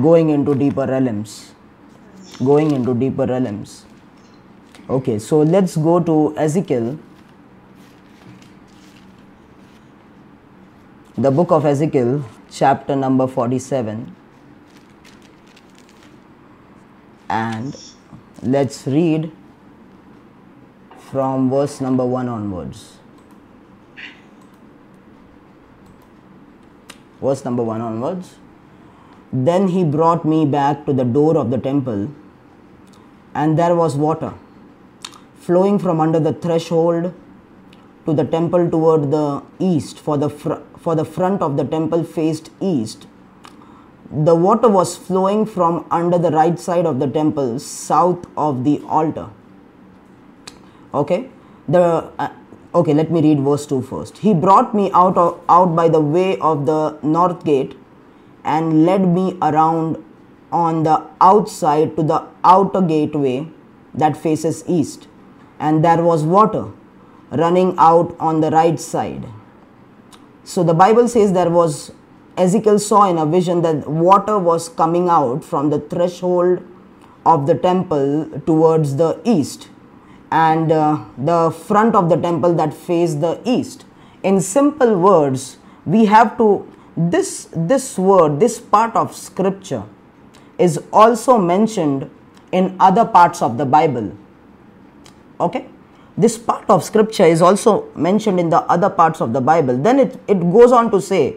going into deeper realms. Going into deeper realms. Okay, so let's go to Ezekiel. The book of Ezekiel, chapter number 47. And let's read from verse number 1 onwards. Verse number 1 onwards. Then he brought me back to the door of the temple, and there was water flowing from under the threshold to the temple toward the east, for the, fr- for the front of the temple faced east. The water was flowing from under the right side of the temple, south of the altar. Okay, the uh, okay. Let me read verse 2 first. He brought me out of, out by the way of the north gate, and led me around on the outside to the outer gateway that faces east, and there was water running out on the right side. So the Bible says there was Ezekiel saw in a vision that water was coming out from the threshold of the temple towards the east and uh, the front of the temple that faced the east. In simple words, we have to this this word, this part of scripture is also mentioned in other parts of the Bible. Okay? This part of scripture is also mentioned in the other parts of the Bible. Then it, it goes on to say,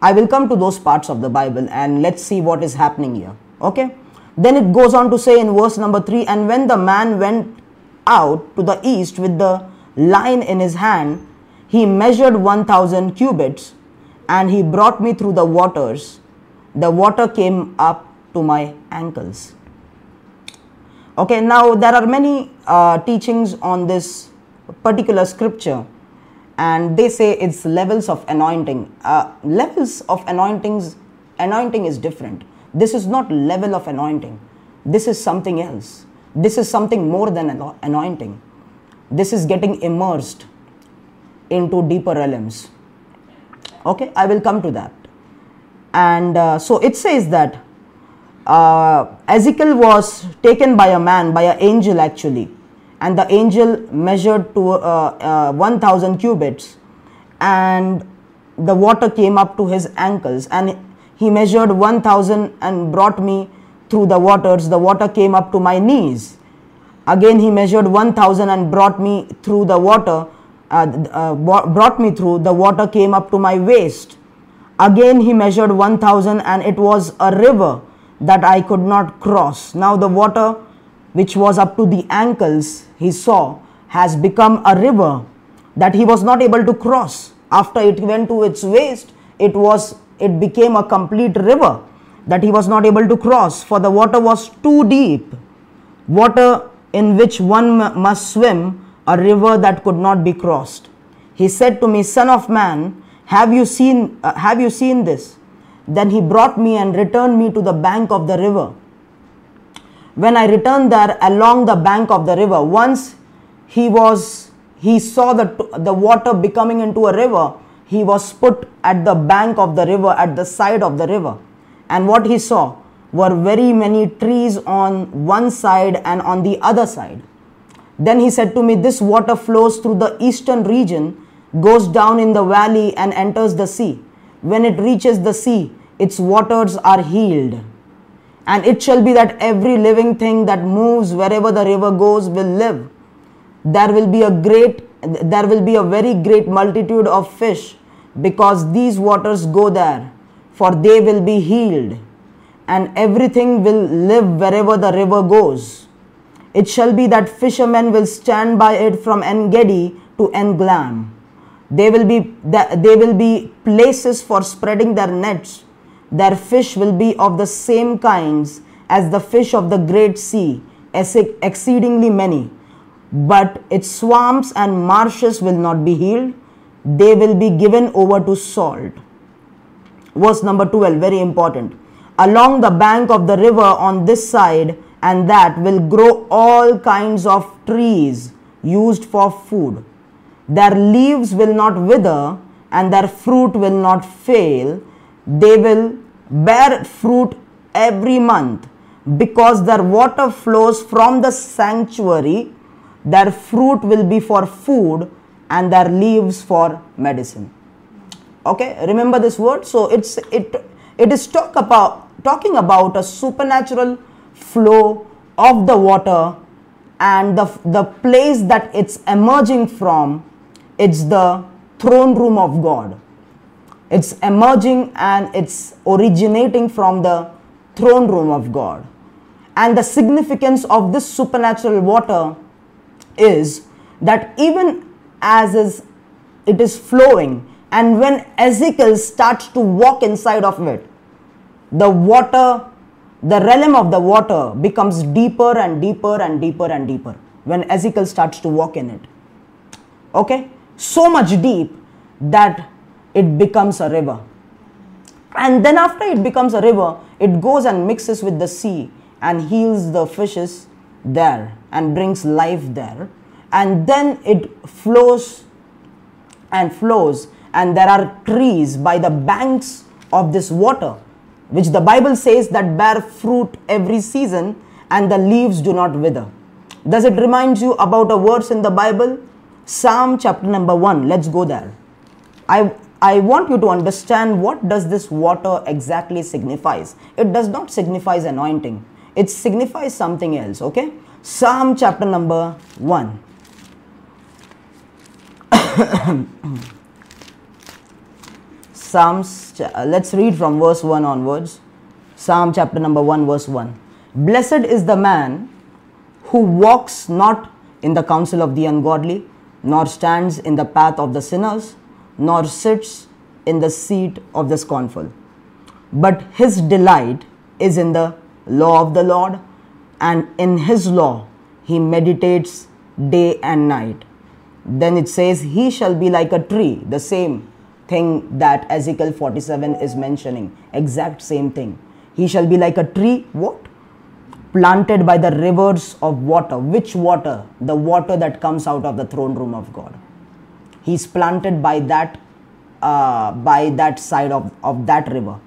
I will come to those parts of the Bible and let's see what is happening here. Okay? Then it goes on to say in verse number 3 And when the man went out to the east with the line in his hand, he measured 1000 cubits and he brought me through the waters. The water came up to my ankles. Okay, now there are many uh, teachings on this particular scripture, and they say it's levels of anointing. Uh, levels of anointings, anointing is different. This is not level of anointing. This is something else. This is something more than anointing. This is getting immersed into deeper realms. Okay, I will come to that. And uh, so it says that uh, Ezekiel was taken by a man, by an angel actually, and the angel measured to uh, uh, 1000 cubits, and the water came up to his ankles, and he measured 1000 and brought me through the waters. The water came up to my knees. Again, he measured 1000 and brought me through the water. Uh, uh, brought me through the water came up to my waist again he measured 1000 and it was a river that I could not cross. Now the water which was up to the ankles, he saw, has become a river that he was not able to cross. After it went to its waist, it was it became a complete river that he was not able to cross, for the water was too deep. Water in which one must swim, a river that could not be crossed. He said to me, Son of man, have you seen uh, have you seen this? Then he brought me and returned me to the bank of the river. When I returned there along the bank of the river, once he was he saw the, the water becoming into a river, he was put at the bank of the river, at the side of the river. And what he saw were very many trees on one side and on the other side. Then he said to me, This water flows through the eastern region, goes down in the valley, and enters the sea. When it reaches the sea, its waters are healed. And it shall be that every living thing that moves wherever the river goes will live. There will be a great, there will be a very great multitude of fish because these waters go there, for they will be healed. And everything will live wherever the river goes. It shall be that fishermen will stand by it from En Gedi to En Eglaim. They will be they will be places for spreading their nets. Their fish will be of the same kinds as the fish of the great sea, exceedingly many. But its swamps and marshes will not be healed. They will be given over to salt. Verse number 12, very important. Along the bank of the river on this side and that will grow all kinds of trees used for food. Their leaves will not wither and their fruit will not fail. They will bear fruit every month because their water flows from the sanctuary their fruit will be for food and their leaves for medicine okay remember this word so it's it it is talk about talking about a supernatural flow of the water and the the place that it's emerging from it's the throne room of god. It's emerging and it's originating from the throne room of god. And the significance of this supernatural water is that even as is it is flowing and when Ezekiel starts to walk inside of it the water the realm of the water becomes deeper and deeper and deeper and deeper when Ezekiel starts to walk in it. Okay? So much deep that it becomes a river. And then after it becomes a river it goes and mixes with the sea and heals the fishes there and brings life there. And then it flows and flows and there are trees by the banks of this water which the bible says that bear fruit every season and the leaves do not wither does it remind you about a verse in the bible psalm chapter number 1 let's go there i i want you to understand what does this water exactly signifies it does not signifies anointing it signifies something else okay psalm chapter number 1 Psalms, uh, let's read from verse 1 onwards. Psalm chapter number 1, verse 1. Blessed is the man who walks not in the counsel of the ungodly, nor stands in the path of the sinners, nor sits in the seat of the scornful. But his delight is in the law of the Lord, and in his law he meditates day and night. Then it says, He shall be like a tree, the same thing that Ezekiel 47 is mentioning. Exact same thing. He shall be like a tree, what? Planted by the rivers of water. Which water? The water that comes out of the throne room of God. He's planted by that, uh, by that side of, of that river.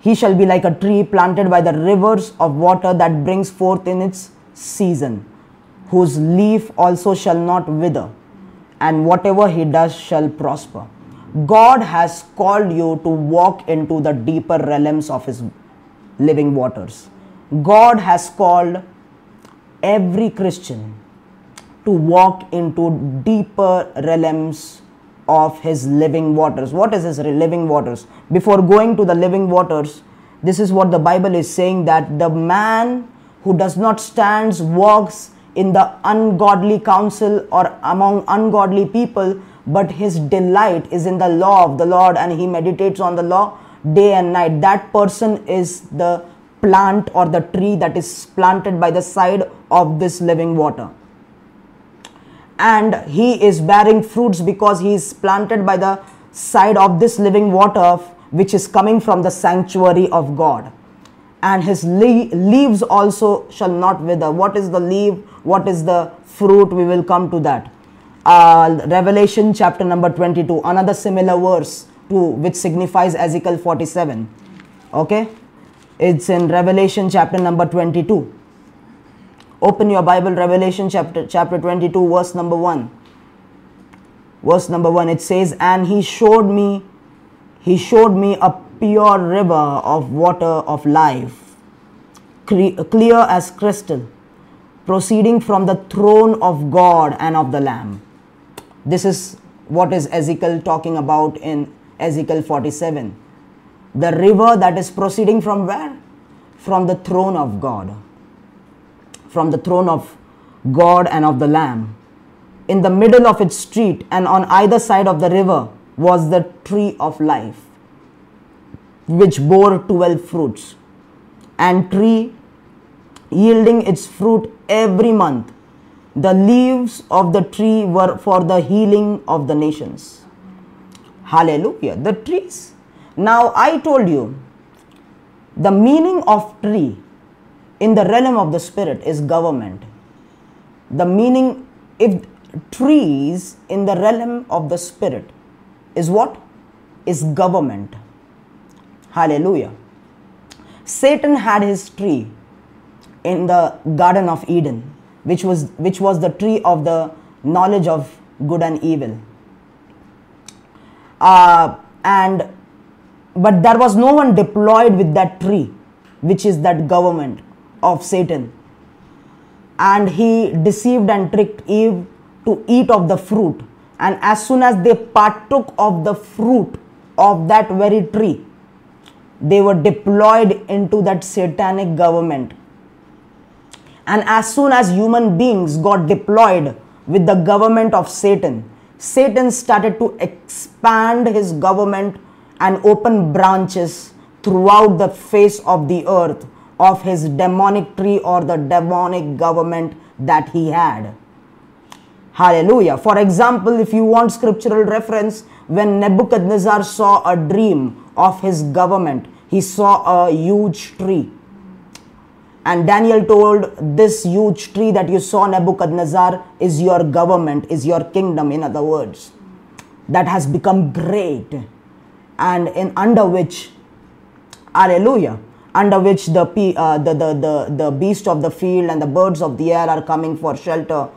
He shall be like a tree planted by the rivers of water that brings forth in its season, whose leaf also shall not wither and whatever he does shall prosper. God has called you to walk into the deeper realms of his living waters. God has called every Christian to walk into deeper realms of his living waters. What is his living waters? Before going to the living waters, this is what the Bible is saying that the man who does not stands walks in the ungodly counsel or among ungodly people, but his delight is in the law of the Lord and he meditates on the law day and night. That person is the plant or the tree that is planted by the side of this living water. And he is bearing fruits because he is planted by the side of this living water, which is coming from the sanctuary of God and his le- leaves also shall not wither. What is the leaf? What is the fruit? We will come to that. Uh, Revelation chapter number 22, another similar verse to which signifies Ezekiel 47. Okay, it's in Revelation chapter number 22. Open your Bible, Revelation chapter chapter 22, verse number 1. Verse number 1 it says, And he showed me, he showed me a pure river of water of life, clear as crystal, proceeding from the throne of God and of the Lamb. This is what is Ezekiel talking about in Ezekiel 47. The river that is proceeding from where? From the throne of God. From the throne of God and of the Lamb. In the middle of its street and on either side of the river was the tree of life which bore 12 fruits, and tree yielding its fruit every month. The leaves of the tree were for the healing of the nations. Hallelujah. The trees. Now, I told you the meaning of tree in the realm of the spirit is government. The meaning, if trees in the realm of the spirit is what? Is government Hallelujah. Satan had his tree in the Garden of Eden, which was, which was the tree of the knowledge of good and evil. Uh, and but there was no one deployed with that tree, which is that government of Satan. And he deceived and tricked Eve to eat of the fruit. And as soon as they partook of the fruit of that very tree, they were deployed into that satanic government. And as soon as human beings got deployed with the government of Satan, Satan started to expand his government and open branches throughout the face of the earth of his demonic tree or the demonic government that he had. Hallelujah. For example, if you want scriptural reference, when Nebuchadnezzar saw a dream of his government, he saw a huge tree. And Daniel told this huge tree that you saw, Nebuchadnezzar, is your government, is your kingdom, in other words, that has become great and in under which, hallelujah, under which the, uh, the, the, the, the beast of the field and the birds of the air are coming for shelter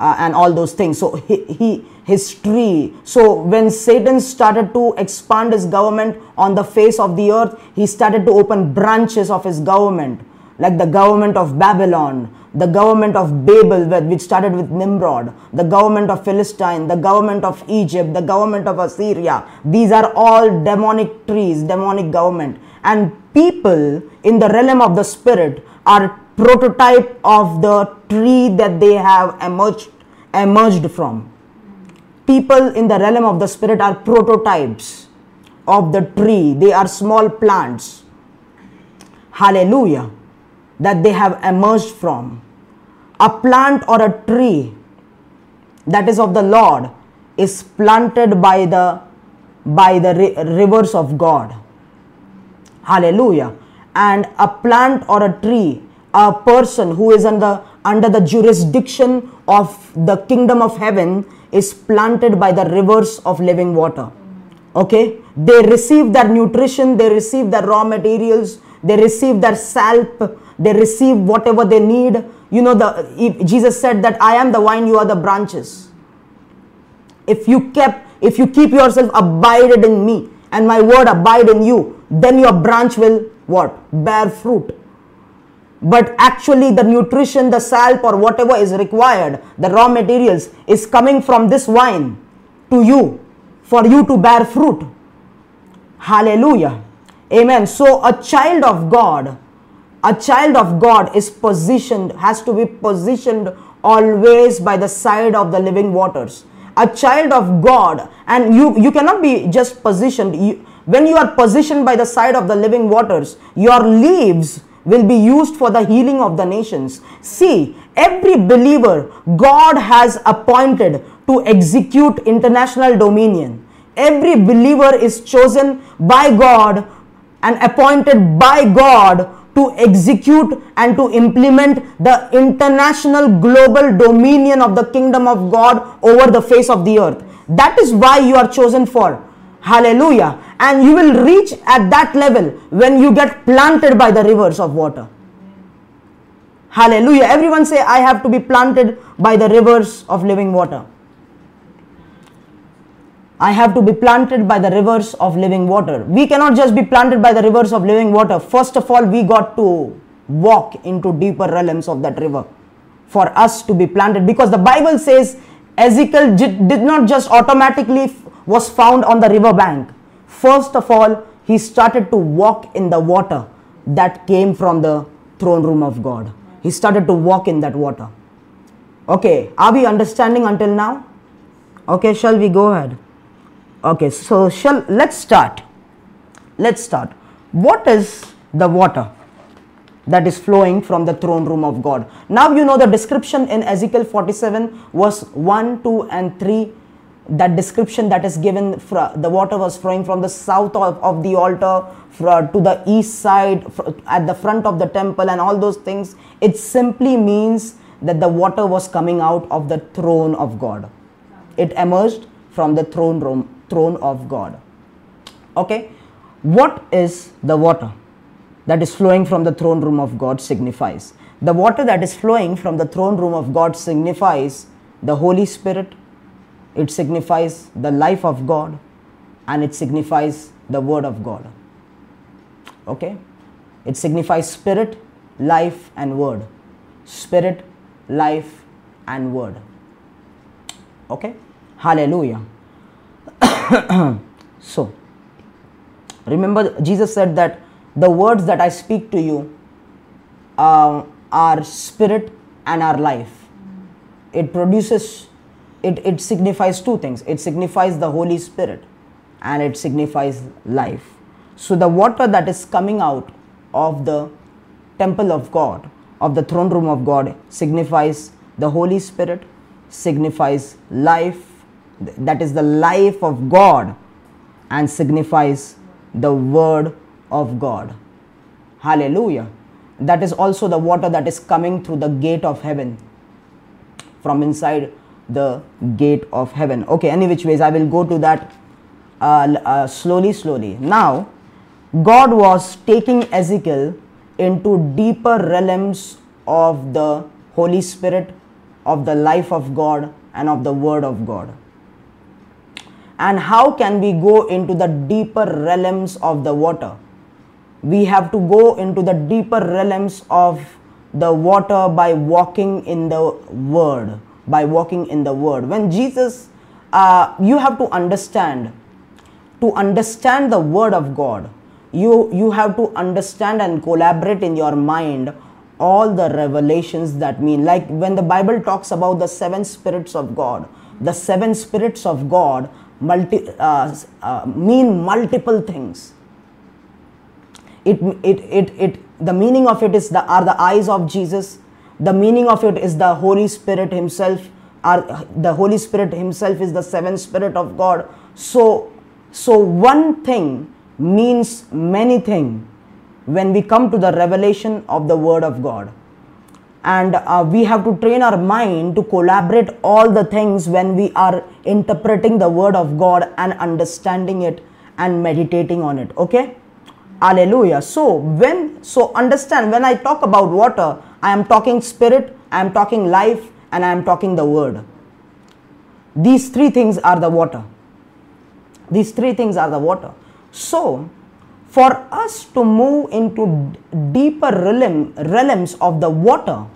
uh, and all those things. So he, he his tree. So when Satan started to expand his government on the face of the earth, he started to open branches of his government, like the government of Babylon, the government of Babel, which started with Nimrod, the government of Philistine, the government of Egypt, the government of Assyria. These are all demonic trees, demonic government. And people in the realm of the spirit are prototype of the tree that they have emerged emerged from people in the realm of the spirit are prototypes of the tree they are small plants hallelujah that they have emerged from. A plant or a tree that is of the lord is planted by the by the rivers of god. Hallelujah. And a plant or a tree a person who is under under the jurisdiction of the kingdom of heaven is planted by the rivers of living water. Okay? They receive their nutrition they receive their raw materials they receive their sap they receive whatever they need. You know the jesus said that i am the vine you are the branches. If you kept if you keep yourself abided in me and my word abide in you then your branch will what? Bear fruit. But actually the nutrition the sap or whatever is required the raw materials is coming from this vine to you for you to bear fruit. Hallelujah. Amen. So a child of god a child of god is positioned has to be positioned always by the side of the living waters a child of god and you you cannot be just positioned you, when you are positioned by the side of the living waters your leaves will be used for the healing of the nations. See, every believer God has appointed to execute international dominion. Every believer is chosen by God and appointed by God to execute and to implement the international global dominion of the kingdom of God over the face of the earth. That is why you are chosen for. Hallelujah. And you will reach at that level when you get planted by the rivers of water. Hallelujah. Everyone say, I have to be planted by the rivers of living water. I have to be planted by the rivers of living water. We cannot just be planted by the rivers of living water. First of all, we got to walk into deeper realms of that river for us to be planted because the Bible says Ezekiel did not just automatically was found on the river bank. First of all, he started to walk in the water that came from the throne room of God. He started to walk in that water. Okay, are we understanding until now? Okay, shall we go ahead? Okay, so shall let's start. Let's start. What is the water that is flowing from the throne room of God? Now you know the description in Ezekiel 47 was 1, 2, and 3 that description that is given the water was flowing from the south of, of the altar to the east side at the front of the temple and all those things it simply means that the water was coming out of the throne of god it emerged from the throne room throne of god okay what is the water that is flowing from the throne room of God signifies? The water that is flowing from the throne room of God signifies the Holy Spirit, it signifies the life of God, and it signifies the Word of God. Okay? It signifies spirit, life, and word. Spirit, life, and word. Okay? Hallelujah. so, remember, Jesus said that the words that I speak to you uh, are spirit and are life. It produces, it, it signifies two things it signifies the Holy Spirit and it signifies life. So, the water that is coming out of the temple of God, of the throne room of God, signifies the Holy Spirit, signifies life, that is the life of God, and signifies the Word of God. Hallelujah. That is also the water that is coming through the gate of heaven from inside the gate of heaven. Okay, any which ways, I will go to that uh, uh, slowly, slowly. Now, God was taking Ezekiel into deeper realms of the Holy Spirit, of the life of God, and of the Word of God. And how can we go into the deeper realms of the water? We have to go into the deeper realms of the water by walking in the Word, by walking in the Word. When Jesus, uh, you have to understand, to understand the Word of God, you you have to understand and collaborate in your mind all the revelations that mean like when the bible talks about the seven spirits of god the seven spirits of god multi uh, uh, mean multiple things. It, it it it the meaning of it is the are the eyes of jesus. The meaning of it is the holy spirit himself. Are the holy spirit himself is the seventh spirit of god. So so one thing means many things when we come to the revelation of the Word of God. And uh, we have to train our mind to collaborate all the things when we are interpreting the Word of God and understanding it and meditating on it. Okay? Hallelujah. So, when, so understand when I talk about water, I am talking spirit, I am talking life, and I am talking the Word. These three things are the water. These three things are the water. So, for us to move into deeper realm, realms of the water,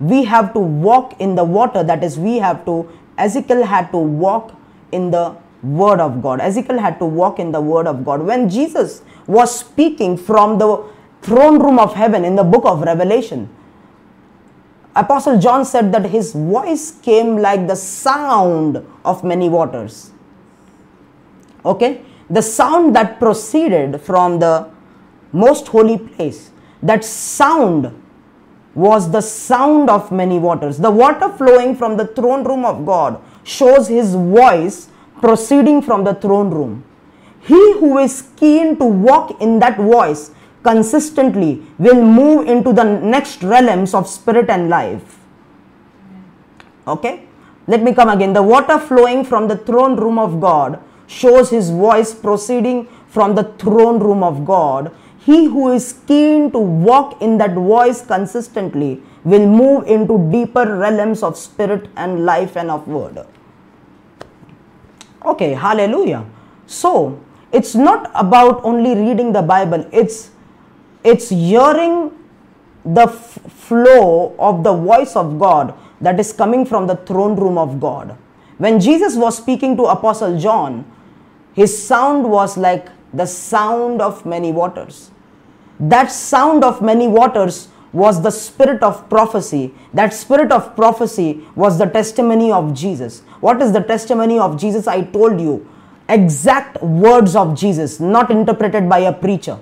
we have to walk in the water. That is, we have to, Ezekiel had to walk in the Word of God. Ezekiel had to walk in the Word of God. When Jesus was speaking from the throne room of heaven in the book of Revelation, Apostle John said that his voice came like the sound of many waters. Okay? The sound that proceeded from the most holy place, that sound was the sound of many waters. The water flowing from the throne room of God shows his voice proceeding from the throne room. He who is keen to walk in that voice consistently will move into the next realms of spirit and life. Okay? Let me come again. The water flowing from the throne room of God shows his voice proceeding from the throne room of God. He who is keen to walk in that voice consistently will move into deeper realms of spirit and life and of word. Okay, hallelujah. So, it's not about only reading the Bible, it's it's hearing the flow of the voice of God that is coming from the throne room of God. When Jesus was speaking to Apostle John, his sound was like the sound of many waters. That sound of many waters was the spirit of prophecy. That spirit of prophecy was the testimony of Jesus. What is the testimony of Jesus? I told you exact words of Jesus, not interpreted by a preacher.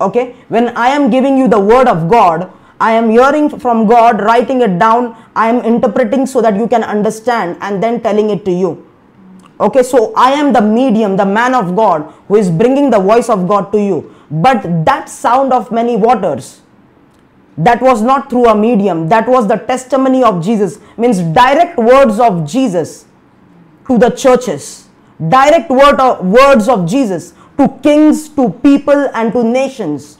Okay? When I am giving you the word of God, I am hearing from God, writing it down, I am interpreting so that you can understand and then telling it to you. Okay, so I am the medium, the man of God who is bringing the voice of God to you. But that sound of many waters, that was not through a medium, that was the testimony of Jesus, means direct words of Jesus to the churches, direct word of, words of Jesus to kings, to people, and to nations.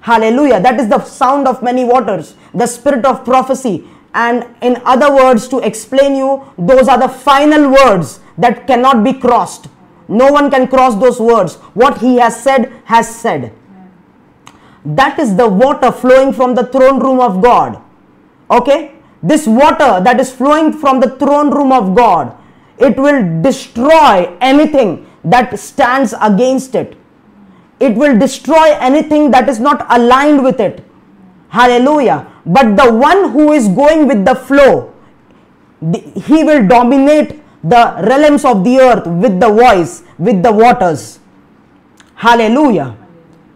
Hallelujah. That is the sound of many waters, the spirit of prophecy. And in other words, to explain you, those are the final words that cannot be crossed. No one can cross those words. What he has said, has said. That is the water flowing from the throne room of God. Okay? This water that is flowing from the throne room of God, it will destroy anything that stands against it it will destroy anything that is not aligned with it. Hallelujah. But the one who is going with the flow, he will dominate the realms of the earth with the voice, with the waters. Hallelujah.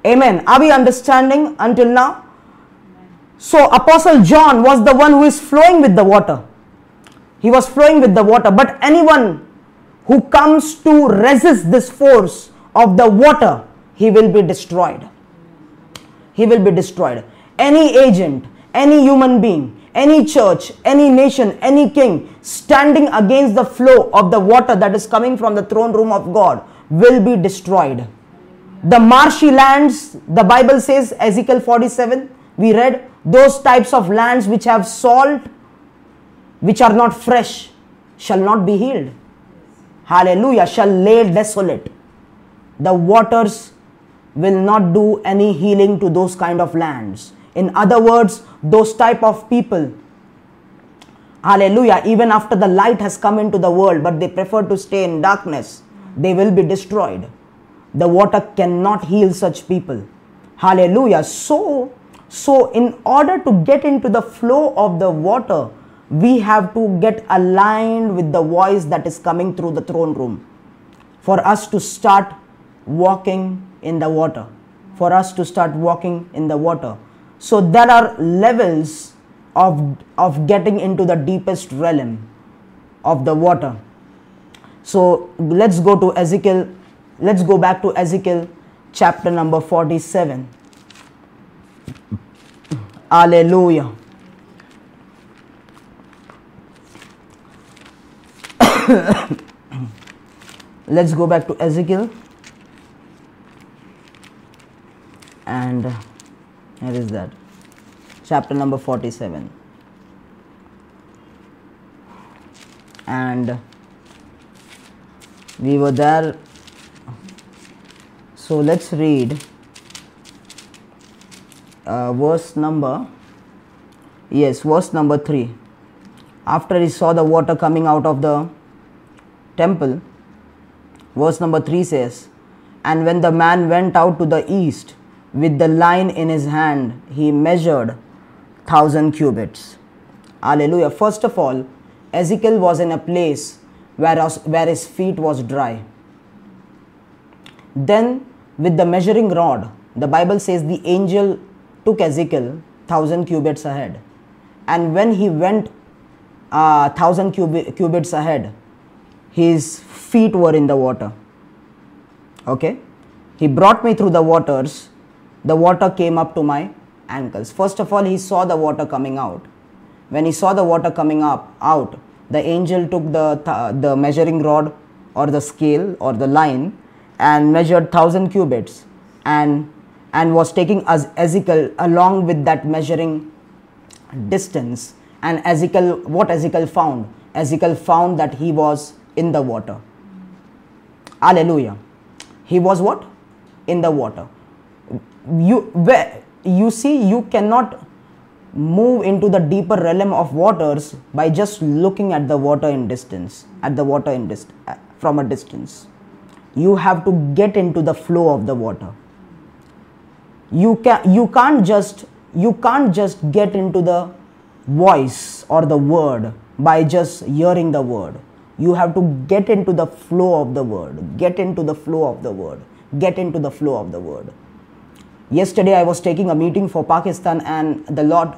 Amen. Are we understanding until now? So, Apostle John was the one who is flowing with the water. He was flowing with the water. But anyone who comes to resist this force of the water, he will be destroyed. He will be destroyed. Any agent, any human being, any church, any nation, any king standing against the flow of the water that is coming from the throne room of God will be destroyed. The marshy lands, the Bible says, Ezekiel 47, we read, those types of lands which have salt, which are not fresh, shall not be healed. Hallelujah, shall lay desolate. The waters will not do any healing to those kind of lands in other words those type of people. Hallelujah. Even after the light has come into the world but they prefer to stay in darkness they will be destroyed. The water cannot heal such people. Hallelujah. So so in order to get into the flow of the water we have to get aligned with the voice that is coming through the throne room. For us to start walking in the water, for us to start walking in the water. So there are levels of, of getting into the deepest realm of the water. So let's go to Ezekiel, let's go back to Ezekiel chapter number 47. Hallelujah. let's go back to Ezekiel and here is that. Chapter number 47 and we were there. So let's read uh, verse number yes verse number 3 after he saw the water coming out of the temple verse number 3 says and when the man went out to the east with the line in his hand, he measured thousand cubits. Alleluia. First of all, Ezekiel was in a place where, where his feet was dry. Then, with the measuring rod, the Bible says the angel took Ezekiel thousand cubits ahead. And when he went uh, thousand cub- cubits ahead, his feet were in the water. Okay? He brought me through the waters the water came up to my ankles. First of all, he saw the water coming out. When he saw the water coming up out, the angel took the, th- the measuring rod or the scale or the line and measured thousand cubits and and was taking as Ezekiel along with that measuring distance. And Ezekiel, what Ezekiel found? Ezekiel found that he was in the water. Hallelujah. He was what? In the water you where you see you cannot move into the deeper realm of waters by just looking at the water in distance at the water in dist- uh, from a distance. You have to get into the flow of the water. You can you can't just you can't just get into the voice or the word by just hearing the word. You have to get into the flow of the word get into the flow of the word get into the flow of the word Yesterday, I was taking a meeting for Pakistan, and the Lord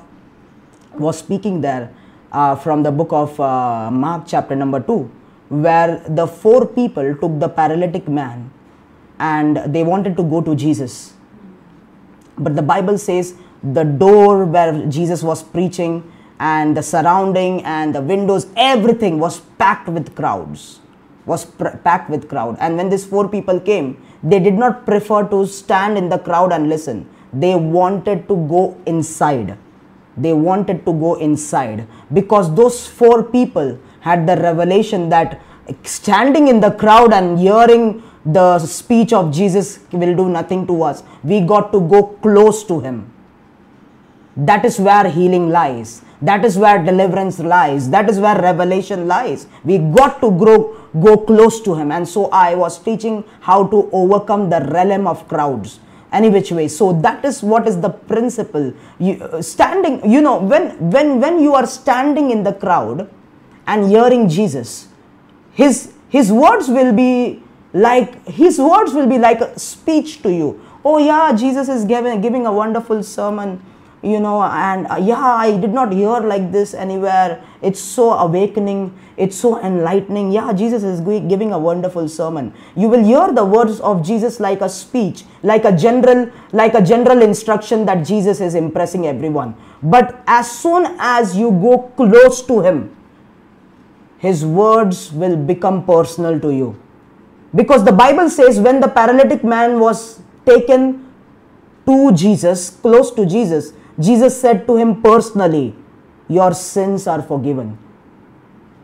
was speaking there uh, from the book of uh, Mark, chapter number 2, where the four people took the paralytic man and they wanted to go to Jesus. But the Bible says the door where Jesus was preaching and the surrounding and the windows, everything was packed with crowds. Was packed with crowd. And when these four people came, they did not prefer to stand in the crowd and listen. they wanted to go inside. They wanted to go inside because those four people had the revelation that standing in the crowd and hearing the speech of Jesus will do nothing to us. We got to go close to Him. That is where healing lies. That is where deliverance lies. That is where revelation lies. We got to grow, go close to Him. And so I was teaching how to overcome the realm of crowds any which way so that is what is the principle you, uh, standing you know when when when you are standing in the crowd and hearing jesus his his words will be like his words will be like a speech to you oh yeah jesus is giving giving a wonderful sermon you know and uh, yeah i did not hear like this anywhere. It's so awakening. It's so enlightening. Yeah jesus is giving a wonderful sermon. You will hear the words of jesus like a speech like a general like a general instruction that jesus is impressing everyone. But as soon as you go close to him his words will become personal to you. Because the bible says when the paralytic man was taken to jesus close to jesus Jesus said to him personally, Your sins are forgiven.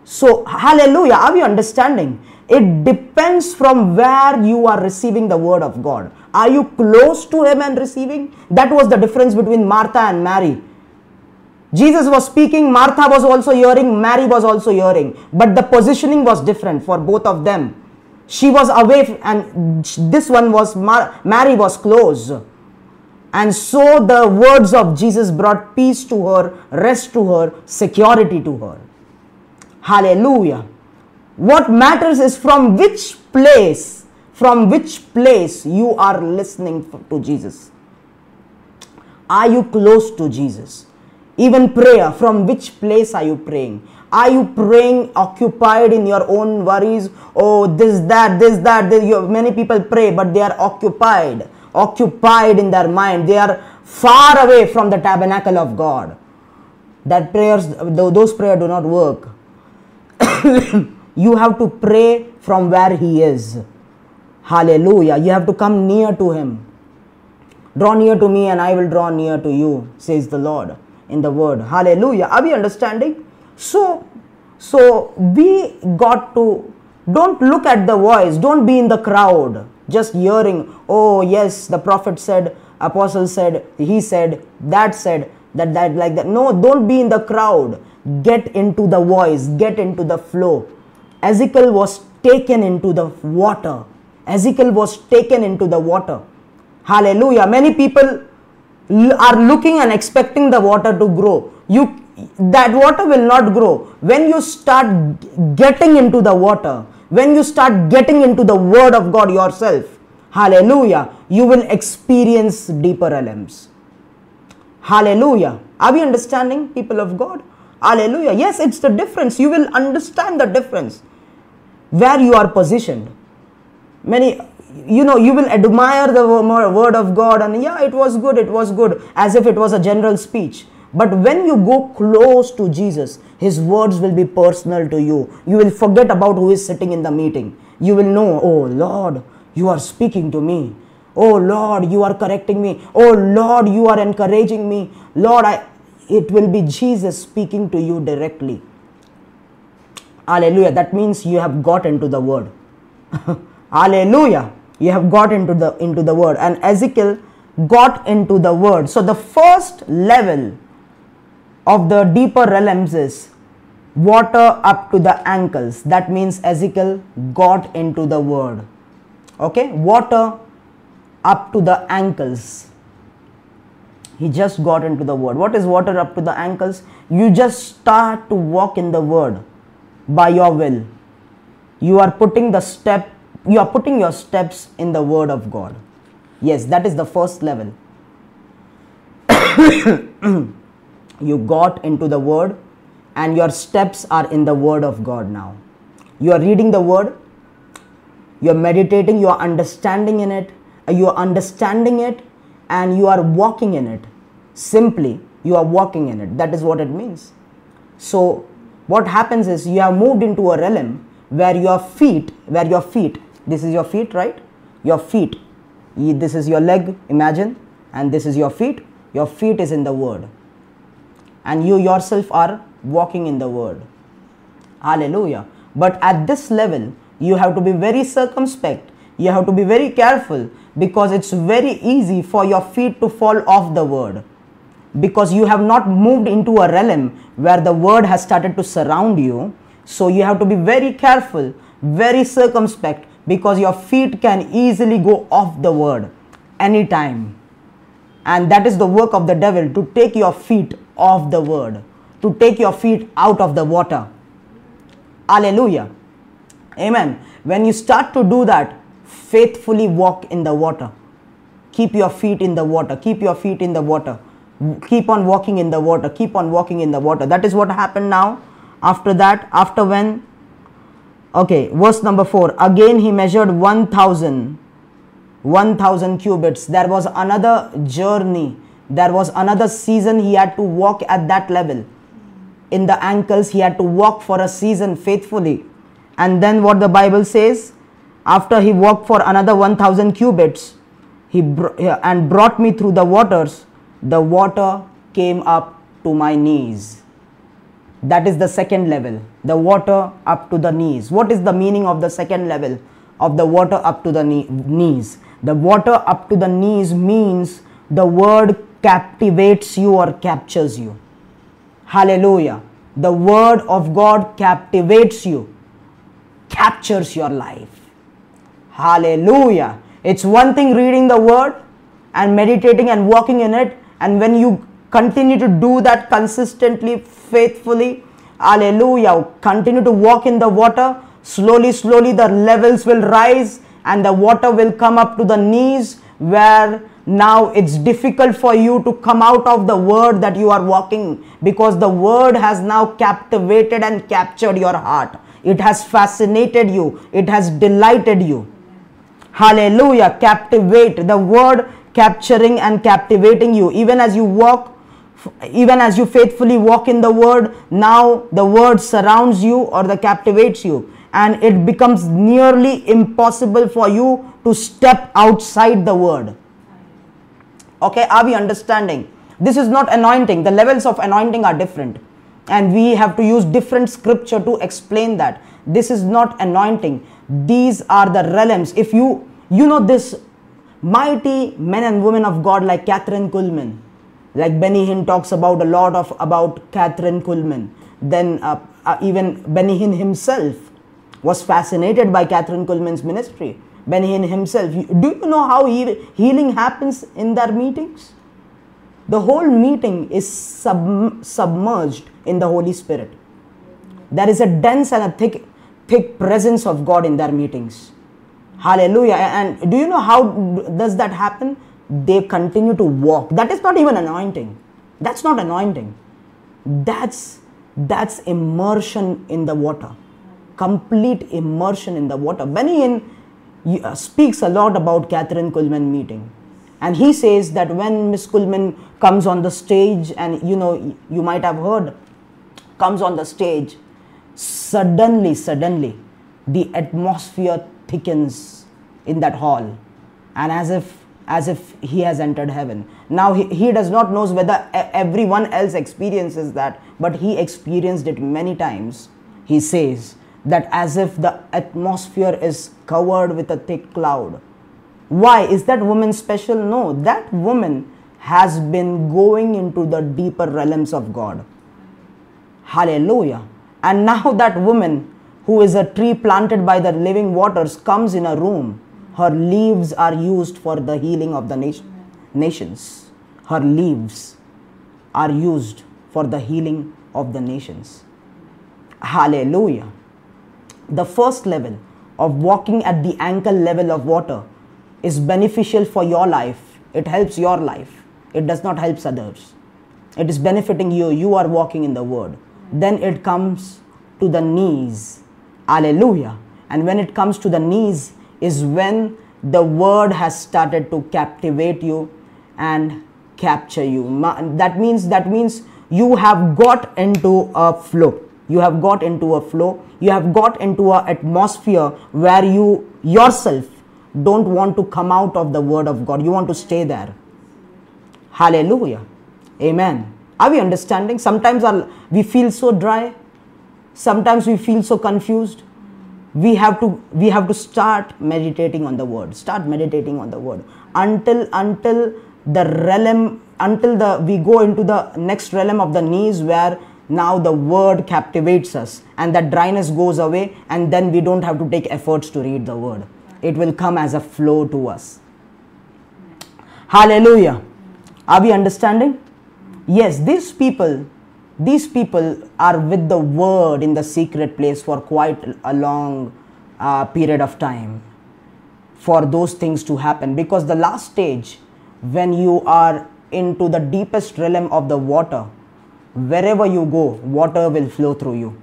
So, hallelujah. Are we understanding? It depends from where you are receiving the word of God. Are you close to Him and receiving? That was the difference between Martha and Mary. Jesus was speaking, Martha was also hearing, Mary was also hearing, but the positioning was different for both of them. She was away, and this one was Mary was close. And so the words of Jesus brought peace to her, rest to her, security to her. Hallelujah. What matters is from which place, from which place you are listening to Jesus. Are you close to Jesus? Even prayer, from which place are you praying? Are you praying occupied in your own worries? Oh, this, that, this, that. this. many people pray, but they are occupied occupied in their mind. They are far away from the tabernacle of God. That prayers, those prayers do not work. you have to pray from where He is. Hallelujah. You have to come near to Him. Draw near to me, and I will draw near to you, says the Lord in the word. Hallelujah. Are we understanding? So, so we got to don't look at the voice, don't be in the crowd just hearing, oh, yes, the prophet said, apostle said, he said, that said, that, that, like that. No, don't be in the crowd. Get into the voice, get into the flow. Ezekiel was taken into the water. Ezekiel was taken into the water. Hallelujah. Many people are looking and expecting the water to grow. You that water will not grow when you start getting into the water when you start getting into the word of God yourself, hallelujah, you will experience deeper realms. Hallelujah. Are we understanding, people of God? Hallelujah. Yes, it's the difference. You will understand the difference where you are positioned. Many, you know, you will admire the word of God and yeah, it was good, it was good, as if it was a general speech. But when you go close to Jesus, His words will be personal to you. You will forget about who is sitting in the meeting. You will know, oh Lord, you are speaking to me. Oh Lord, you are correcting me. Oh Lord, you are encouraging me. Lord, I, it will be Jesus speaking to you directly. Hallelujah. That means you have got into the word. Hallelujah. You have got into the into the word. And Ezekiel got into the word. So the first level of the deeper realms is water up to the ankles. That means Ezekiel got into the word. Okay, water up to the ankles. He just got into the word. What is water up to the ankles? You just start to walk in the word by your will. You are putting the step, you are putting your steps in the word of God. Yes, that is the first level. you got into the word and your steps are in the word of God now. You are reading the word, you are meditating, you are understanding in it, uh, you are understanding it and you are walking in it. Simply, you are walking in it. That is what it means. So, what happens is you have moved into a realm where your feet, where your feet, this is your feet, right? Your feet, this is your leg, imagine, and this is your feet your feet is in the word and you yourself are walking in the word. Hallelujah. But at this level you have to be very circumspect. You have to be very careful because it's very easy for your feet to fall off the word. Because you have not moved into a realm where the word has started to surround you. So you have to be very careful very circumspect because your feet can easily go off the word anytime. And that is the work of the devil to take your feet off the word to take your feet out of the water. Hallelujah. Amen. When you start to do that faithfully walk in the water. Keep your feet in the water. Keep your feet in the water. Keep on walking in the water. Keep on walking in the water. That is what happened now. After that after when? Okay verse number 4 again he measured 1000 1000 cubits. There was another journey there was another season he had to walk at that level in the ankles he had to walk for a season faithfully and then what the bible says after he walked for another 1000 cubits he br- and brought me through the waters the water came up to my knees. That is the second level, the water up to the knees. What is the meaning of the second level of the water up to the knees? The water up to the knees means the word captivates you or captures you. Hallelujah. The word of God captivates you, captures your life. Hallelujah. It's one thing reading the word and meditating and walking in it, and when you continue to do that consistently, faithfully, hallelujah, continue to walk in the water, slowly, slowly the levels will rise and the water will come up to the knees where now it's difficult for you to come out of the word that you are walking because the word has now captivated and captured your heart. It has fascinated you, it has delighted you. Hallelujah. Captivate. The word capturing and captivating you even as you walk even as you faithfully walk in the word now the word surrounds you or the captivates you and it becomes nearly impossible for you to step outside the word okay are we understanding this is not anointing the levels of anointing are different and we have to use different scripture to explain that this is not anointing these are the realms if you you know this mighty men and women of God like Kathryn Kuhlman. Like Benny Hinn talks about a lot of about Kathryn Kuhlman. Then uh, uh, even Benny Hinn himself was fascinated by Kathryn Kuhlman's ministry. Benny himself. Do you know how he, healing happens in their meetings? The whole meeting is sub, submerged in the Holy Spirit. There is a dense and a thick, thick presence of God in their meetings Hallelujah. And do you know how does that happen? They continue to walk. That is not even anointing. That's not anointing. That's that's immersion in the water. Complete immersion in the water. Uh, Uh, speaks a lot about Kathryn Kuhlman meeting. And he says that when Miss Kuhlman comes on the stage, and you know, you might have heard, comes on the stage, suddenly, suddenly, the atmosphere thickens in that hall. And as if as if he has entered heaven. Now he, he does not knows whether everyone else experiences that but he experienced it many times. He says that as if the atmosphere is covered with a thick cloud why is that woman special no that woman has been going into the deeper realms of god hallelujah and now that woman who is a tree planted by the living waters, comes in a room. Her leaves are used for the healing of the nation, nations. Her leaves are used for the healing of the nations. Hallelujah. The first level of walking at the ankle level of water is beneficial for your life. It helps your life. It does not help others. It is benefiting you. You are walking in the word. Then it comes to the knees Hallelujah. And when it comes to the knees, is when the word has started to captivate you and capture you. That means that means you have got into a flow. You have got into a flow. You have got into an atmosphere where you yourself don't want to come out of the word of God. You want to stay there. Hallelujah. Amen. Are we understanding? Sometimes our, we feel so dry. Sometimes we feel so confused. We have to we have to start meditating on the word. Start meditating on the word until until the realm until the we go into the next realm of the knees where now the word captivates us and that dryness goes away and then we don't have to take efforts to read the word. It will come as a flow to us. Hallelujah. Are we understanding? Yes these people these people are with the word in the secret place for quite a long uh, period of time for those things to happen. Because the last stage when you are into the deepest realm of the water wherever you go, water will flow through you.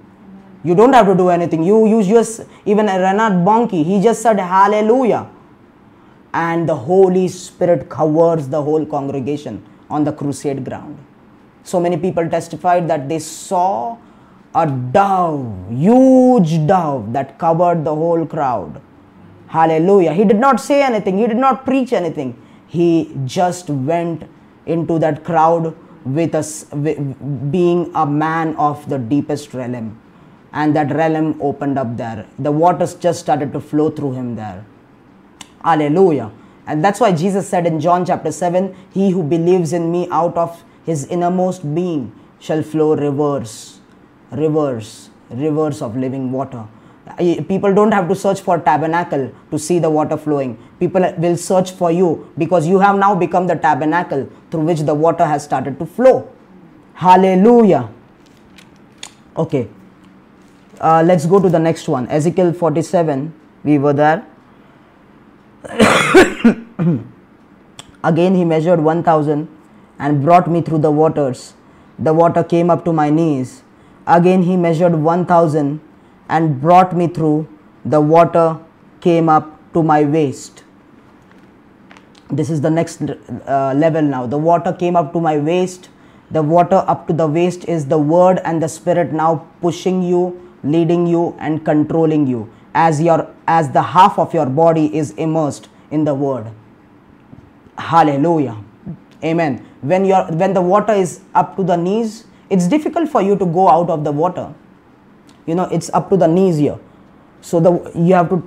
You don't have to do anything. You, use just, even Reinhard Bonnke, he just said hallelujah. And the Holy Spirit covers the whole congregation on the crusade ground. So many people testified that they saw a dove, huge dove that covered the whole crowd. Hallelujah. He did not say anything, he did not preach anything. He just went into that crowd with us being a man of the deepest realm. And that realm opened up there. The waters just started to flow through him there. Hallelujah. And that's why jesus said in john chapter 7 he who believes in me out of his innermost being shall flow rivers rivers rivers of living water people don't have to search for tabernacle to see the water flowing. People will search for you because you have now become the tabernacle through which the water has started to flow. Hallelujah. Okay. Uh, let's go to the next one. Ezekiel 47 we were there. Again he measured 1000 and brought me through the waters. The water came up to my knees. Again he measured 1000 and brought me through. The water came up to my waist. This is the next uh, level now. The water came up to my waist. The water up to the waist is the word and the spirit now pushing you, leading you, and controlling you as your as the half of your body is immersed in the word. Hallelujah. Amen. When you when the water is up to the knees, it's difficult for you to go out of the water you know it's up to the knees here. So the you have to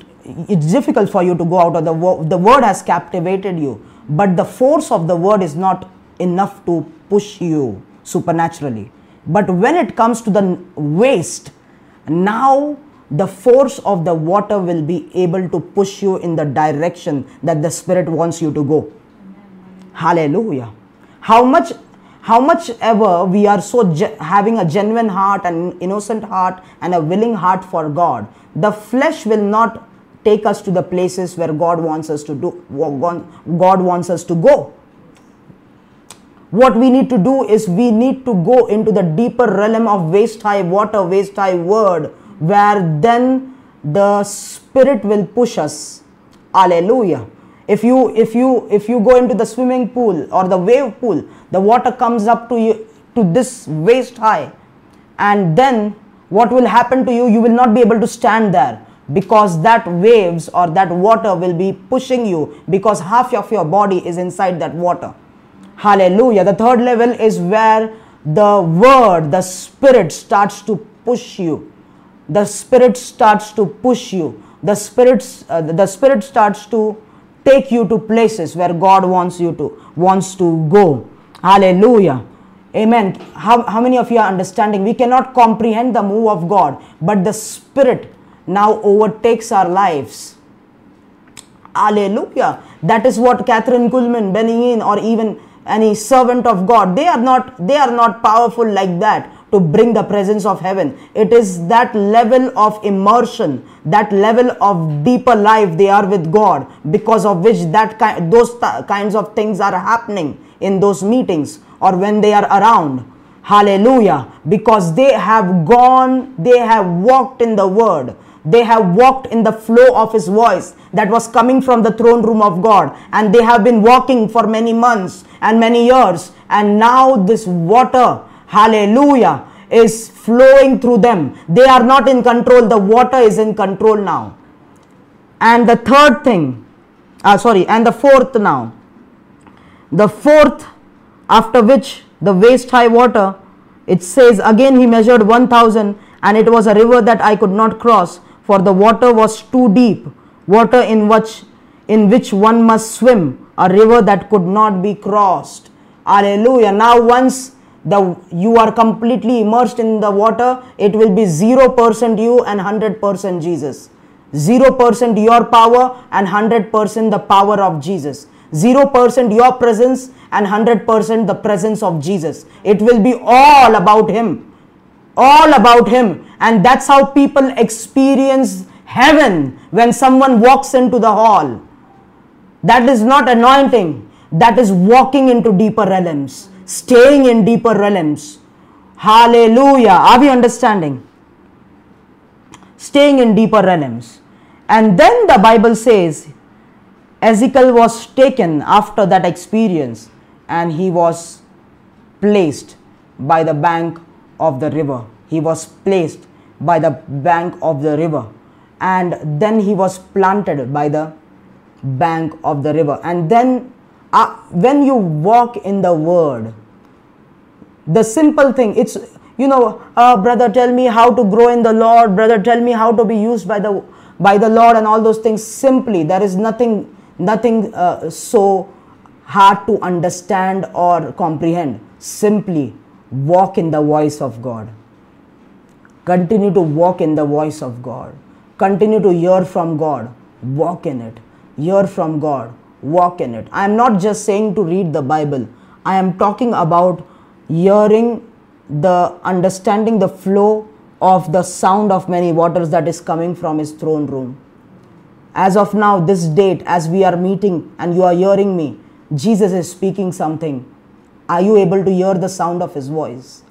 it's difficult for you to go out of the word the word has captivated you but the force of the word is not enough to push you supernaturally. But when it comes to the waist now the force of the water will be able to push you in the direction that the spirit wants you to go. Hallelujah. How much how much ever we are so having a genuine heart and innocent heart and a willing heart for God, the flesh will not take us to the places where God wants us to do God wants us to go. What we need to do is we need to go into the deeper realm of waist high water, waist high word, where then the spirit will push us. Hallelujah if you if you if you go into the swimming pool or the wave pool the water comes up to you to this waist high. And then what will happen to you? You will not be able to stand there because that waves or that water will be pushing you because half of your body is inside that water. Hallelujah. The third level is where the word the spirit starts to push you. The spirit starts to push you. The spirit uh, the spirit starts to take you to places where God wants you to wants to go. Hallelujah. Amen. How, how many of you are understanding? We cannot comprehend the move of God, but the Spirit now overtakes our lives. Hallelujah. That is what Kathryn Kuhlman, Benny Hinn, or even any servant of God, they are not they are not powerful like that to bring the presence of heaven. It is that level of immersion, that level of deeper life they are with God, because of which that kind, those th- kinds of things are happening in those meetings or when they are around. Hallelujah. Because they have gone, they have walked in the word. They have walked in the flow of His voice that was coming from the throne room of God. And they have been walking for many months and many years. And now this water hallelujah, is flowing through them. They are not in control, the water is in control now. And the third thing, uh, sorry, and the fourth now, the fourth after which the waist high water, it says, Again he measured 1000, and it was a river that I could not cross, for the water was too deep, water in which, in which one must swim, a river that could not be crossed. Hallelujah. Now, once the you are completely immersed in the water, it will be 0% you and 100% Jesus. 0% your power and 100% the power of Jesus. 0% your presence and 100% the presence of Jesus. It will be all about Him. All about Him. And that's how people experience heaven when someone walks into the hall. That is not anointing, that is walking into deeper realms, staying in deeper realms. Hallelujah. Are we understanding? Staying in deeper realms. And then the Bible says, Ezekiel was taken after that experience and he was placed by the bank of the river. He was placed by the bank of the river and then he was planted by the bank of the river. And then uh, when you walk in the word, the simple thing, it's, you know, uh, brother, tell me how to grow in the Lord, brother, tell me how to be used by the by the Lord and all those things simply. There is nothing, nothing uh, so hard to understand or comprehend. Simply walk in the voice of God. Continue to walk in the voice of God. Continue to hear from God. Walk in it. Hear from God. Walk in it. I am not just saying to read the Bible. I am talking about hearing the understanding the flow of the sound of many waters that is coming from his throne room. As of now, this date, as we are meeting and you are hearing me, Jesus is speaking something. Are you able to hear the sound of his voice?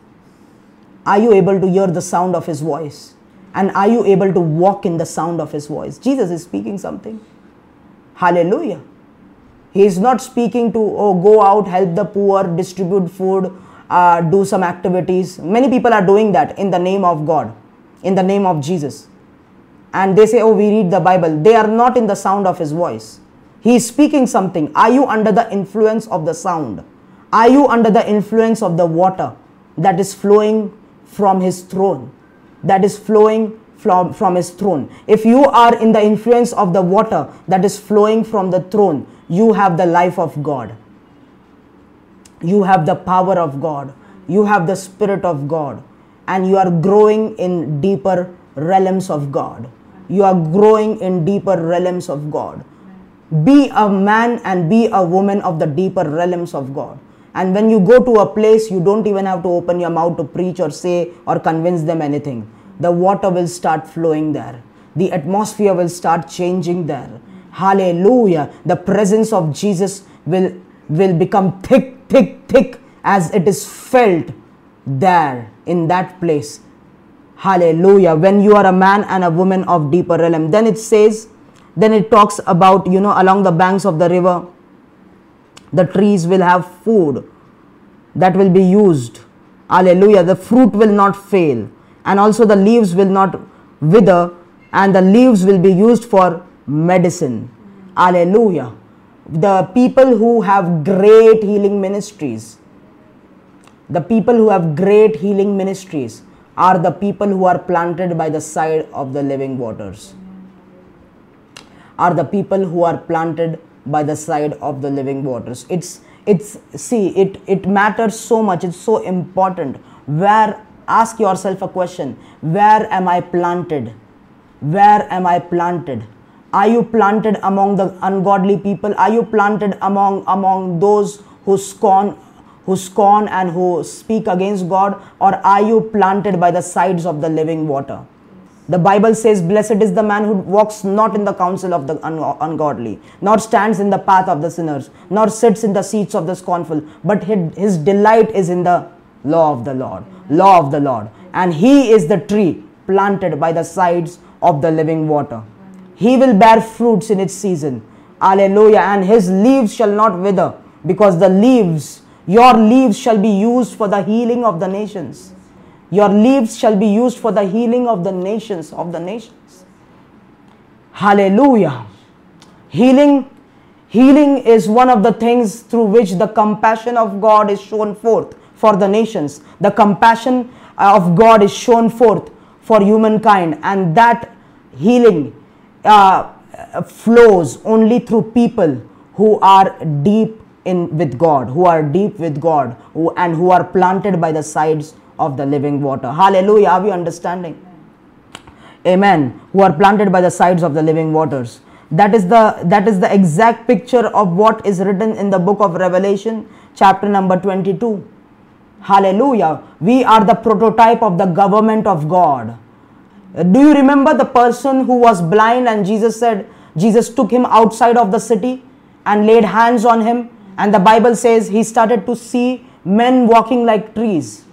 Are you able to hear the sound of his voice? And are you able to walk in the sound of his voice? Jesus is speaking something. Hallelujah. He is not speaking to, oh, go out, help the poor, distribute food, uh, do some activities. Many people are doing that in the name of God, in the name of Jesus. And they say, Oh, we read the Bible. They are not in the sound of His voice. He is speaking something. Are you under the influence of the sound? Are you under the influence of the water that is flowing from His throne? That is flowing from, from His throne. If you are in the influence of the water that is flowing from the throne, you have the life of God you have the power of God, you have the Spirit of God, and you are growing in deeper realms of God. You are growing in deeper realms of God. Be a man and be a woman of the deeper realms of God. And when you go to a place, you don't even have to open your mouth to preach or say or convince them anything. The water will start flowing there. The atmosphere will start changing there. Hallelujah. The presence of Jesus will, will become thick thick, thick as it is felt there in that place. Hallelujah. When you are a man and a woman of deeper realm, then it says, then it talks about, you know, along the banks of the river, the trees will have food that will be used. Hallelujah. The fruit will not fail, and also the leaves will not wither, and the leaves will be used for medicine. Hallelujah the people who have great healing ministries, the people who have great healing ministries are the people who are planted by the side of the living waters. Are the people who are planted by the side of the living waters. It's it's see it it matters so much. It's so important. Where ask yourself a question: Where am I planted? Where am I planted? Are you planted among the ungodly people? Are you planted among among those who scorn who scorn and who speak against God or are you planted by the sides of the living water? The Bible says, Blessed is the man who walks not in the counsel of the ungodly, nor stands in the path of the sinners, nor sits in the seats of the scornful, but his delight is in the law of the Lord. Law of the Lord. And he is the tree planted by the sides of the living water. He will bear fruits in its season. Alleluia. And his leaves shall not wither, because the leaves, your leaves shall be used for the healing of the nations. Your leaves shall be used for the healing of the nations, of the nations. Hallelujah. Healing Healing is one of the things through which the compassion of God is shown forth for the nations. The compassion uh, of God is shown forth for humankind, and that healing uh, flows only through people who are deep in with God, who are deep with God, who, and who are planted by the sides of the living water. Hallelujah. Are we understanding? Amen. Who are planted by the sides of the living waters. That is the that is the exact picture of what is written in the book of Revelation, chapter number 22. Hallelujah. We are the prototype of the government of God. Uh, do you remember the person who was blind and Jesus said, Jesus took him outside of the city and laid hands on him? And the Bible says he started to see men walking like trees.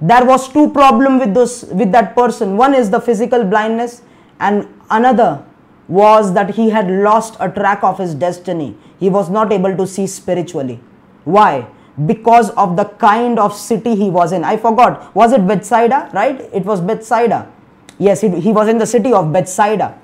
There was two problem with those with that person. One is the physical blindness, and another was that he had lost a track of his destiny. He was not able to see spiritually. Why? Because of the kind of city he was in. I forgot. Was it Bethsaida? Right? It was Bethsaida. Yes, he, he was in the city of Bethsaida.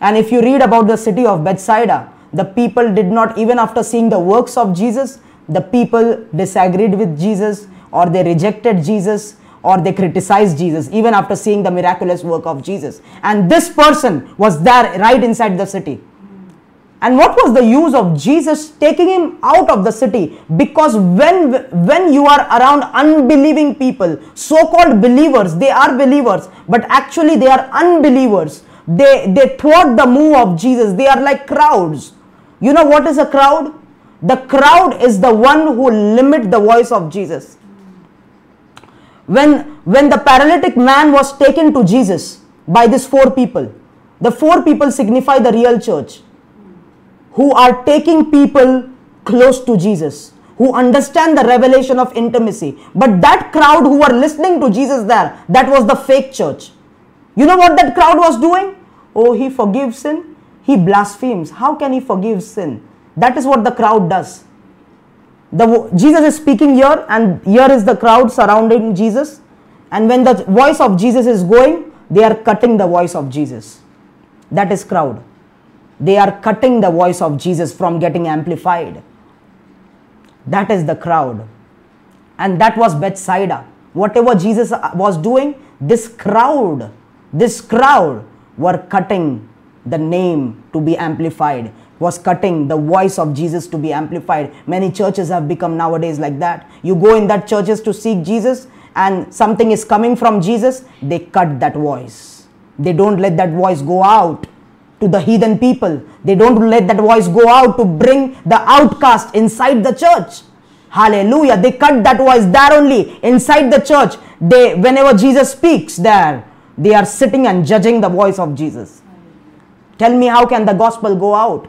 And if you read about the city of Bethsaida, the people did not, even after seeing the works of Jesus, the people disagreed with Jesus or they rejected Jesus or they criticized Jesus even after seeing the miraculous work of Jesus. And this person was there right inside the city. And what was the use of Jesus taking him out of the city? Because when, when you are around unbelieving people, so called believers, they are believers, but actually they are unbelievers. They, they thwart the move of Jesus. They are like crowds. You know what is a crowd? The crowd is the one who limit the voice of Jesus. When, when the paralytic man was taken to Jesus by these four people, the four people signify the real church who are taking people close to Jesus, who understand the revelation of intimacy. But that crowd who were listening to Jesus there, that was the fake church. You know what that crowd was doing? Oh, he forgives sin, he blasphemes. How can he forgive sin? That is what the crowd does. The, Jesus is speaking here, and here is the crowd surrounding Jesus. And when the voice of Jesus is going, they are cutting the voice of Jesus. That is crowd. They are cutting the voice of Jesus from getting amplified. That is the crowd. And that was Bethsaida. Whatever Jesus uh, was doing, this crowd, this crowd were cutting the name to be amplified, was cutting the voice of Jesus to be amplified. Many churches have become nowadays like that. You go in that churches to seek Jesus and something is coming from Jesus, they cut that voice. They don't let that voice go out to the heathen people. They don't let that voice go out to bring the outcast inside the church. Hallelujah. They cut that voice there only inside the church. They whenever Jesus speaks there, they are sitting and judging the voice of Jesus. Tell me how can the gospel go out?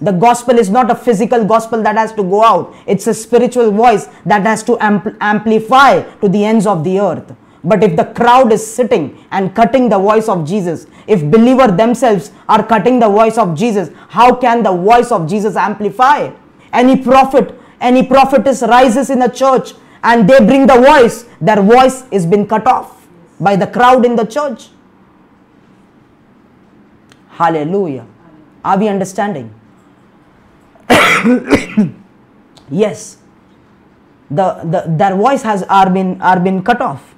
The gospel is not a physical gospel that has to go out. It's a spiritual voice that has to ampl- amplify to the ends of the earth. But if the crowd is sitting and cutting the voice of Jesus, if believer themselves are cutting the voice of Jesus, how can the voice of Jesus amplify? Any prophet, any prophetess rises in a church and they bring the voice, their voice is been cut off by the crowd in the church. Hallelujah. Are we understanding? yes. The, the, their voice has are been, are been cut off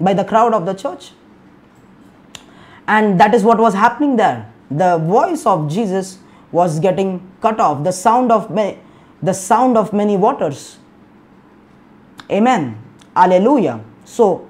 by the crowd of the church. And that is what was happening there. The voice of Jesus was getting cut off, the sound of many, the sound of many waters. Amen. Alleluia. So,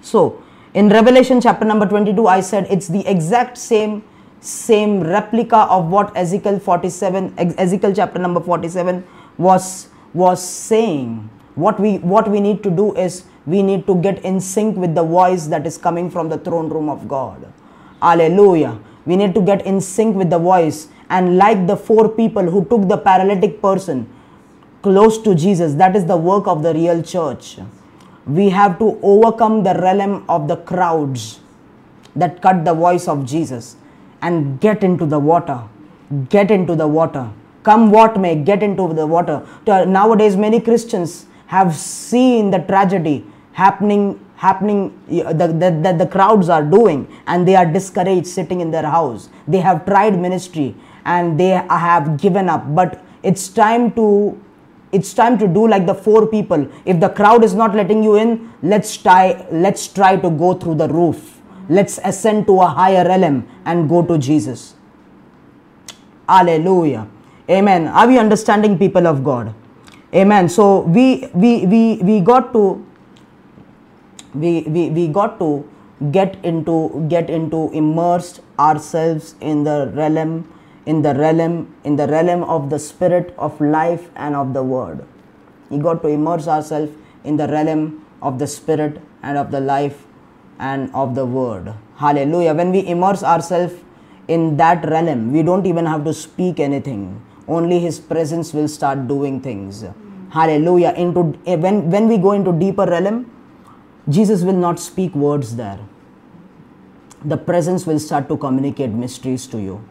so in Revelation chapter number 22, I said it's the exact same same replica of what Ezekiel 47, Ezekiel chapter number 47 was was saying. What we what we need to do is we need to get in sync with the voice that is coming from the throne room of God. Hallelujah. We need to get in sync with the voice. And like the four people who took the paralytic person close to Jesus, that is the work of the real church. We have to overcome the realm of the crowds that cut the voice of Jesus and get into the water. Get into the water. Come what may, get into the water. Nowadays, many Christians have seen the tragedy happening happening the, the, the crowds are doing and they are discouraged sitting in their house. They have tried ministry and they have given up. But it's time to it's time to do like the four people. If the crowd is not letting you in let's try let's try to go through the roof. Let's ascend to a higher realm and go to jesus. Hallelujah. Amen. Are we understanding people of god? Amen. So we we we, we got to we, we we got to get into get into immersed ourselves in the realm in the realm in the realm of the spirit of life and of the word. We got to immerse ourselves in the realm of the spirit and of the life and of the word. Hallelujah. When we immerse ourselves in that realm we don't even have to speak anything. Only his presence will start doing things. Hallelujah. Into when when we go into deeper realm jesus will not speak words there the presence will start to communicate mysteries to you.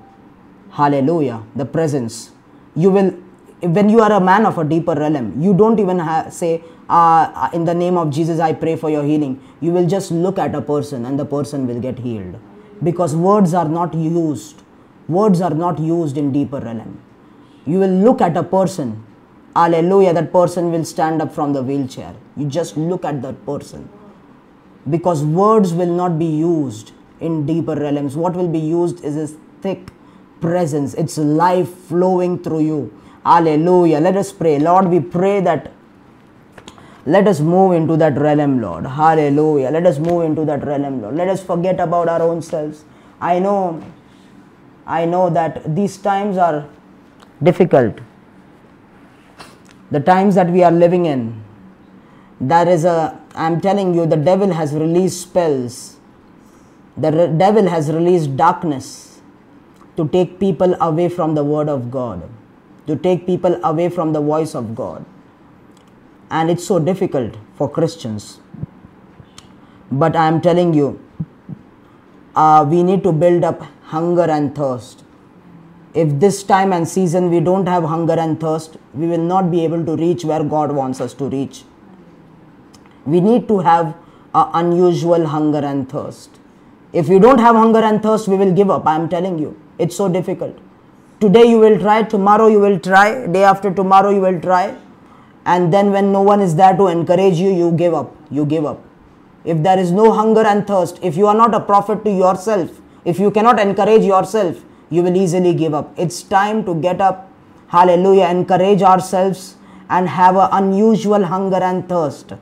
Hallelujah. The presence. You will, when you are a man of a deeper realm, you don't even say, uh, In the name of Jesus, I pray for your healing. You will just look at a person and the person will get healed. Because words are not used. Words are not used in deeper realm. You will look at a person. Hallelujah. That person will stand up from the wheelchair. You just look at that person. Because words will not be used in deeper realms. What will be used is His thick presence, it's life flowing through you. Hallelujah. Let us pray. Lord, we pray that let us move into that realm, Lord. Hallelujah. Let us move into that realm, Lord. Let us forget about our own selves. I know, I know that these times are difficult. The times that we are living in, there is a, I'm telling you, the devil has released spells the re- devil has released darkness to take people away from the word of God, to take people away from the voice of God. And it's so difficult for Christians. But I am telling you, uh, we need to build up hunger and thirst. If this time and season we don't have hunger and thirst, we will not be able to reach where God wants us to reach. We need to have an unusual hunger and thirst. If you don't have hunger and thirst, we will give up. I am telling you. It's so difficult. Today you will try, tomorrow you will try, day after tomorrow you will try. And then when no one is there to encourage you, you give up. You give up. If there is no hunger and thirst, if you are not a prophet to yourself, if you cannot encourage yourself, you will easily give up. It's time to get up. Hallelujah. Encourage ourselves and have an unusual hunger and thirst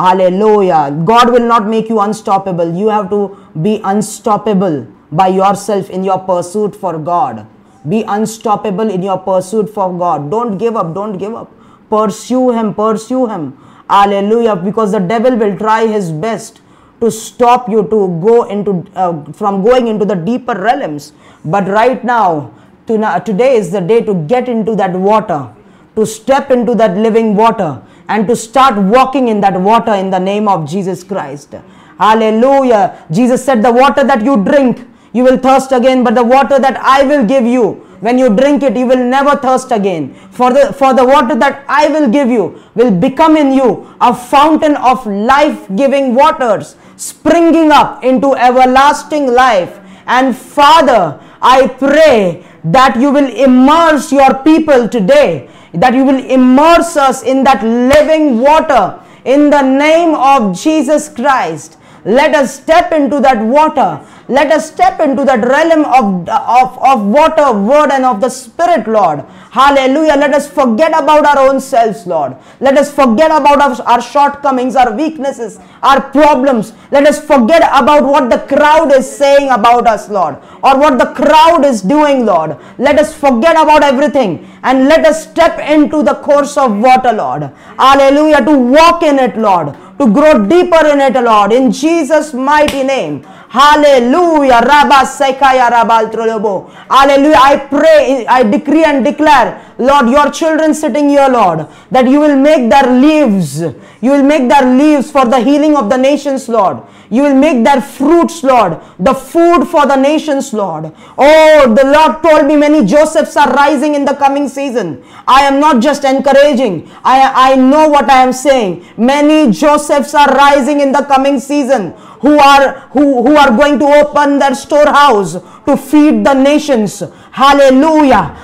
Hallelujah. God will not make you unstoppable. You have to be unstoppable by yourself in your pursuit for God. Be unstoppable in your pursuit for God. Don't give up. Don't give up. Pursue Him. Pursue Him. Hallelujah. Because the devil will try his best to stop you to go into uh, from going into the deeper realms. But right now, to, today is the day to get into that water, to step into that living water and to start walking in that water in the name of Jesus Christ. Hallelujah. Jesus said, The water that you drink, you will thirst again, but the water that I will give you, when you drink it, you will never thirst again. For the, for the water that I will give you will become in you a fountain of life giving waters springing up into everlasting life. And Father, I pray that you will immerse your people today that you will immerse us in that living water in the name of Jesus Christ. Let us step into that water let us step into that realm of, of, of water, word, and of the Spirit, Lord. Hallelujah. Let us forget about our own selves, Lord. Let us forget about our, our shortcomings, our weaknesses, our problems. Let us forget about what the crowd is saying about us, Lord, or what the crowd is doing, Lord. Let us forget about everything and let us step into the course of water, Lord. Hallelujah. To walk in it, Lord. To grow deeper in it, Lord. In Jesus' mighty name. Hallelujah. Rabba Sekaya Rabal Hallelujah. I pray, I decree and declare, Lord, your children sitting here, Lord, that you will make their leaves, you will make their leaves for the healing of the nations, Lord. You will make their fruits, Lord, the food for the nations, Lord. Oh, the Lord told me many Josephs are rising in the coming season. I am not just encouraging, I, I know what I am saying. Many Josephs are rising in the coming season who are who, who are going to open their storehouse to feed the nations. Hallelujah.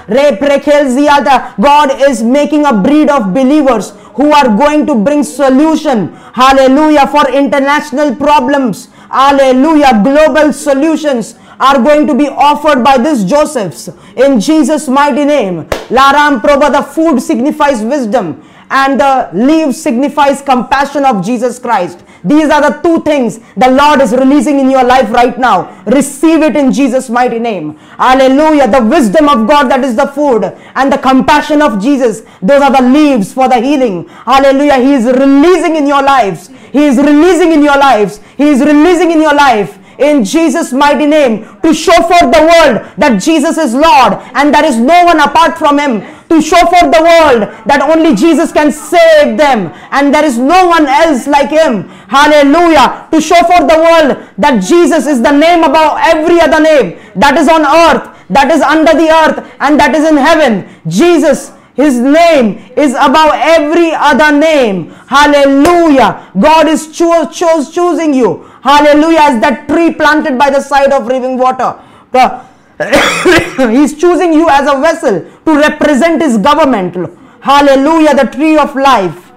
God is making a breed of believers who are going to bring solution. Hallelujah. For international problems. Hallelujah. Global solutions are going to be offered by this Josephs in Jesus' mighty name. Laram Prabha, the food signifies wisdom and the leaf signifies compassion of Jesus Christ. These are the two things the Lord is releasing in your life right now. Receive it in Jesus' mighty name. Hallelujah. The wisdom of God that is the food and the compassion of Jesus. Those are the leaves for the healing. Hallelujah. He is releasing in your lives. He is releasing in your lives. He is releasing in your life in Jesus' mighty name to show for the world that Jesus is Lord and there is no one apart from Him. To show for the world that only Jesus can save them and there is no one else like Him. Hallelujah. To show for the world that Jesus is the name above every other name that is on earth, that is under the earth, and that is in heaven. Jesus his name is above every other name. Hallelujah. God is cho- cho- choosing you. Hallelujah. As that tree planted by the side of living water. He's choosing you as a vessel to represent His government. Hallelujah. The tree of life.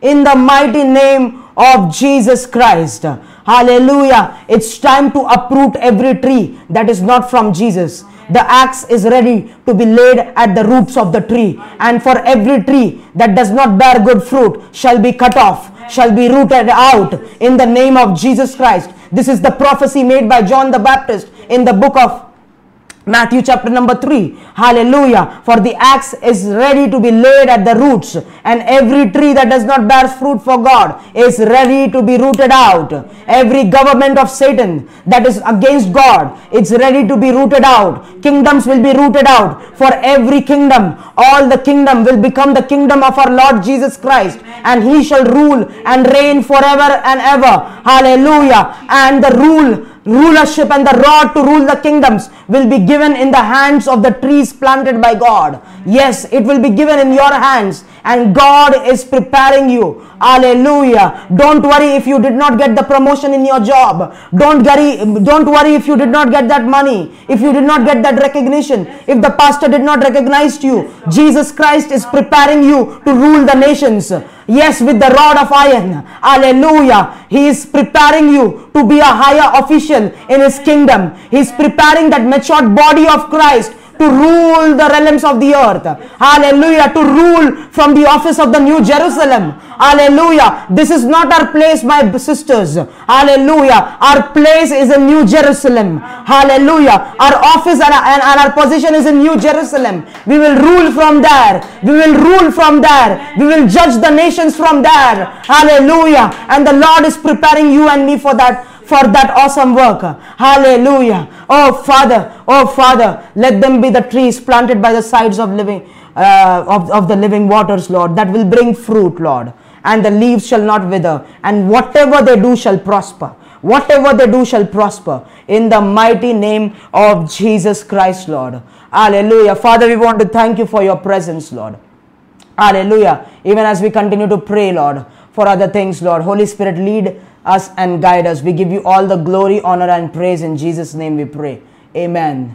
In the mighty name of Jesus Christ. Hallelujah. It's time to uproot every tree that is not from Jesus. The axe is ready to be laid at the roots of the tree. And for every tree that does not bear good fruit shall be cut off shall be rooted out in the name of Jesus Christ. This is the prophecy made by John the Baptist in the book of Matthew chapter number 3. Hallelujah. For the axe is ready to be laid at the roots, and every tree that does not bear fruit for God is ready to be rooted out. Every government of Satan that is against God, it's ready to be rooted out. Kingdoms will be rooted out. For every kingdom, all the kingdom will become the kingdom of our Lord Jesus Christ, and he shall rule and reign forever and ever. Hallelujah. And the rule rulership and the rod to rule the kingdoms will be given in the hands of the trees planted by God. Yes, it will be given in your hands and God is preparing you. Hallelujah. Don't worry if you did not get the promotion in your job. Don't worry, don't worry if you did not get that money, if you did not get that recognition, if the pastor did not recognize you. Jesus Christ is preparing you to rule the nations. Yes, with the rod of iron. Hallelujah. He is preparing you to be a higher official in his kingdom. He is preparing that matured body of Christ to rule the realms of the earth. Hallelujah. To rule from the office of the New Jerusalem. Hallelujah. This is not our place, my sisters. Hallelujah. Our place is in New Jerusalem. Hallelujah. Our office and, and, and our position is in New Jerusalem. We will rule from there. We will rule from there. We will judge the nations from there. Hallelujah. And the Lord is preparing you and me for that for that awesome work. Hallelujah. Oh Father, oh Father, let them be the trees planted by the sides of living uh, of, of the living waters, Lord, that will bring fruit, Lord. And the leaves shall not wither, and whatever they do shall prosper. Whatever they do shall prosper in the mighty name of Jesus Christ, Lord. Hallelujah. Father, we want to thank you for your presence, Lord. Hallelujah. Even as we continue to pray, Lord, for other things, Lord. Holy Spirit, lead us and guide us. We give you all the glory, honor, and praise. In Jesus' name we pray. Amen.